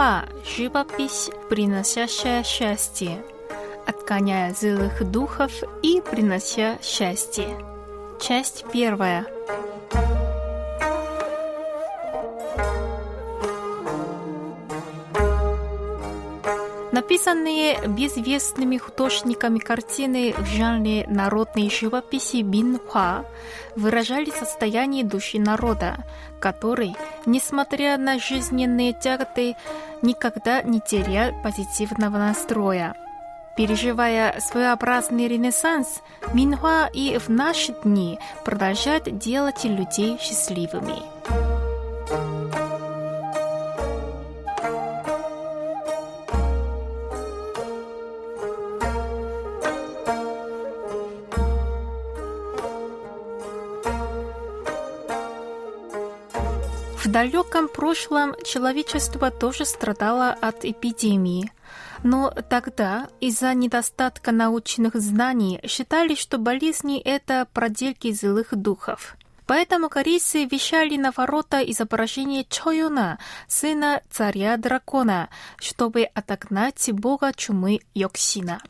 画 живопись, приносящая счастье, отгоняя злых духов и принося счастье. Часть первая. Написанные безвестными художниками картины в жанре народной живописи Бинхуа выражали состояние души народа, который, несмотря на жизненные тяготы, никогда не терял позитивного настроя. Переживая своеобразный ренессанс, Минхуа и в наши дни продолжает делать людей счастливыми. В далеком прошлом человечество тоже страдало от эпидемии. Но тогда из-за недостатка научных знаний считали, что болезни – это продельки злых духов. Поэтому корейцы вещали на ворота изображение Чоюна, сына царя-дракона, чтобы отогнать бога чумы Йоксина.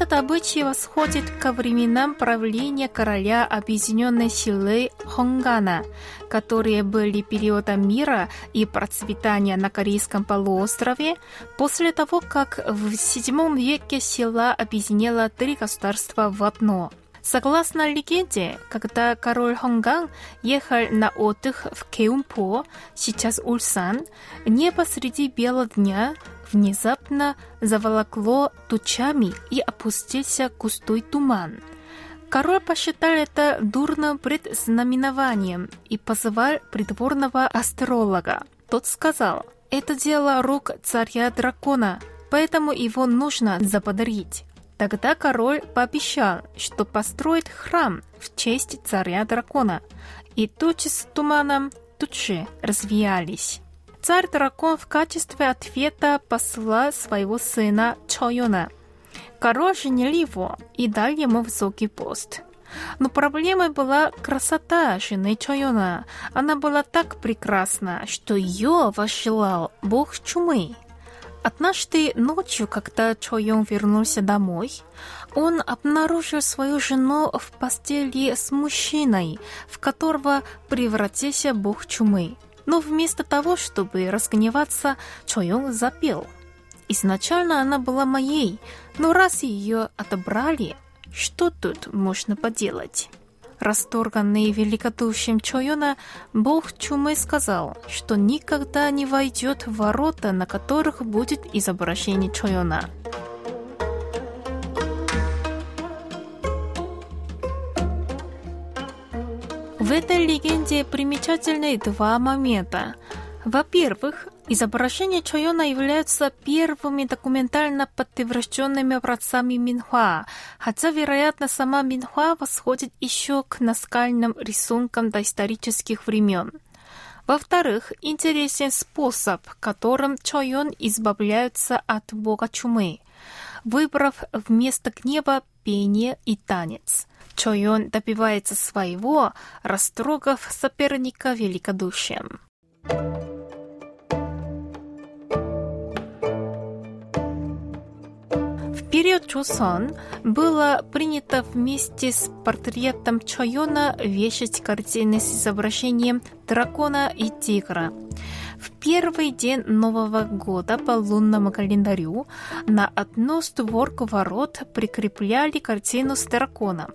Этот обычай восходит ко временам правления короля Объединенной силы Хонгана, которые были периодом мира и процветания на Корейском полуострове после того, как в VII веке сила объединила три государства в одно. Согласно легенде, когда король Хонган ехал на отдых в Кеумпо, сейчас Ульсан, небо среди бела дня внезапно заволокло тучами и опустился густой туман. Король посчитал это дурным предзнаменованием и позвал придворного астролога. Тот сказал, это дело рук царя-дракона, поэтому его нужно заподарить. Тогда король пообещал, что построит храм в честь царя-дракона, и тучи с туманом же развеялись. Царь-дракон в качестве ответа посла своего сына Чоюна. Король женил его и дал ему высокий пост. Но проблемой была красота жены Чоюна. Она была так прекрасна, что ее возжелал бог чумы. Однажды ночью, когда Чоюн вернулся домой, он обнаружил свою жену в постели с мужчиной, в которого превратился бог чумы. Но вместо того, чтобы разгневаться, Чоёнг запел. Изначально она была моей, но раз ее отобрали, что тут можно поделать? Расторганный великодушием Чоёна, бог чумы сказал, что никогда не войдет в ворота, на которых будет изображение Чоёна. В этой легенде примечательны два момента. Во-первых, изображения Чойона являются первыми документально подтвержденными образцами Минхуа, хотя, вероятно, сама Минхуа восходит еще к наскальным рисункам доисторических времен. Во-вторых, интересен способ, которым Чойон избавляются от бога чумы, выбрав вместо гнева пение и танец. Чойон добивается своего, растрогав соперника великодушием. В период Чосон было принято вместе с портретом Чойона вешать картины с изображением дракона и тигра. В первый день Нового года по лунному календарю на одну створку ворот прикрепляли картину с драконом,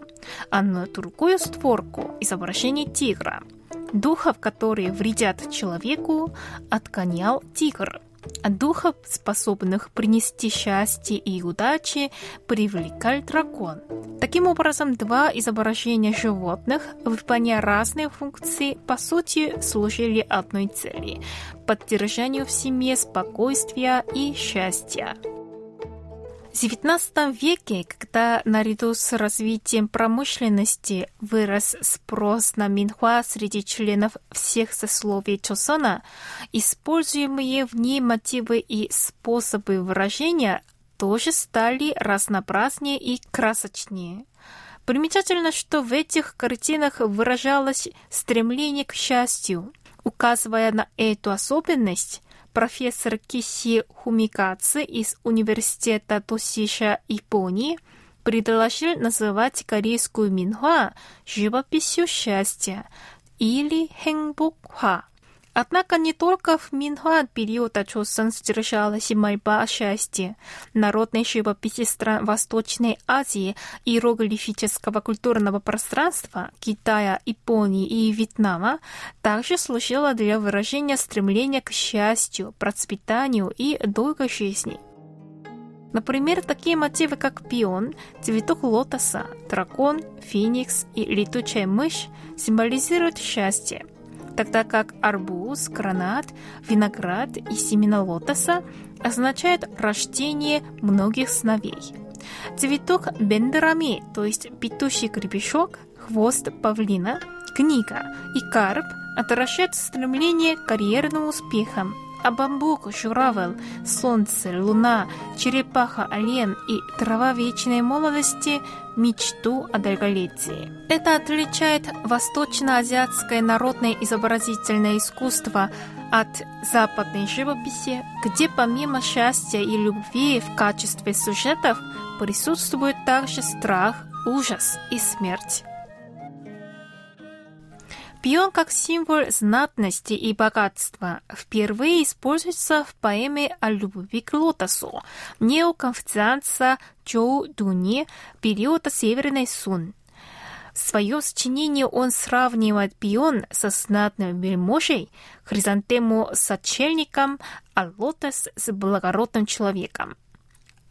а на другую створку – изображение тигра. Духов, которые вредят человеку, отгонял тигр – духов, способных принести счастье и удачи, привлекал дракон. Таким образом, два изображения животных, выполняя разные функции, по сути, служили одной цели – поддержанию в семье спокойствия и счастья. XIX веке, когда наряду с развитием промышленности вырос спрос на минхуа среди членов всех сословий Чосона, используемые в ней мотивы и способы выражения тоже стали разнообразнее и красочнее. Примечательно, что в этих картинах выражалось стремление к счастью. Указывая на эту особенность, профессор Киси Хумикаци из университета Тосиша Японии предложил называть корейскую минхуа живописью счастья или хэнбокхуа. Однако не только в Минхуа периода Чосон содержалась мольба о счастье. Народной живописи стран Восточной Азии иероглифического культурного пространства Китая, Японии и Вьетнама также служила для выражения стремления к счастью, процветанию и долгой жизни. Например, такие мотивы, как пион, цветок лотоса, дракон, феникс и летучая мышь символизируют счастье – тогда как арбуз, гранат, виноград и семена лотоса означают рождение многих сновей. Цветок бендерами, то есть петущий гребешок, хвост павлина, книга и карп отражают стремление к карьерным успехам, а бамбук, журавель, солнце, луна, черепаха, олен и трава вечной молодости – мечту о долголетии. Это отличает восточно-азиатское народное изобразительное искусство от западной живописи, где помимо счастья и любви в качестве сюжетов присутствует также страх, ужас и смерть. Пион как символ знатности и богатства впервые используется в поэме о любви к лотосу неоконфуцианца Чоу Дуни периода Северной Сун. В своем сочинении он сравнивает пион со знатным вельможей, хризантему с отшельником, а лотос с благородным человеком.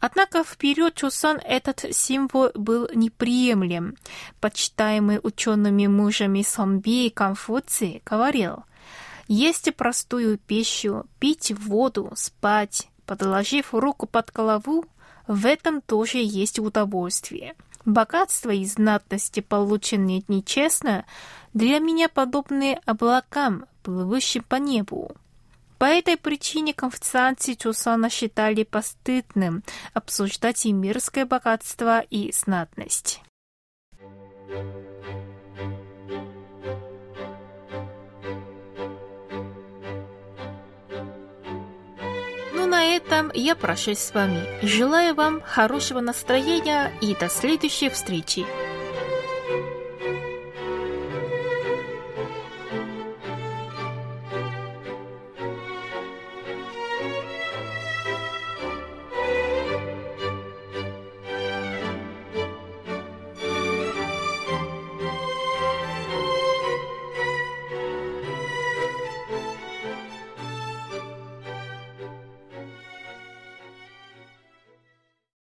Однако в период Чусан этот символ был неприемлем. Почитаемый учеными мужами Сомби Конфуций говорил, есть простую пищу, пить воду, спать, подложив руку под голову, в этом тоже есть удовольствие. Богатство и знатности, полученные нечестно, для меня подобны облакам, плывущим по небу. По этой причине конфуцианцы Чусана считали постыдным обсуждать и мирское богатство, и знатность. Ну, на этом я прощаюсь с вами. Желаю вам хорошего настроения и до следующей встречи.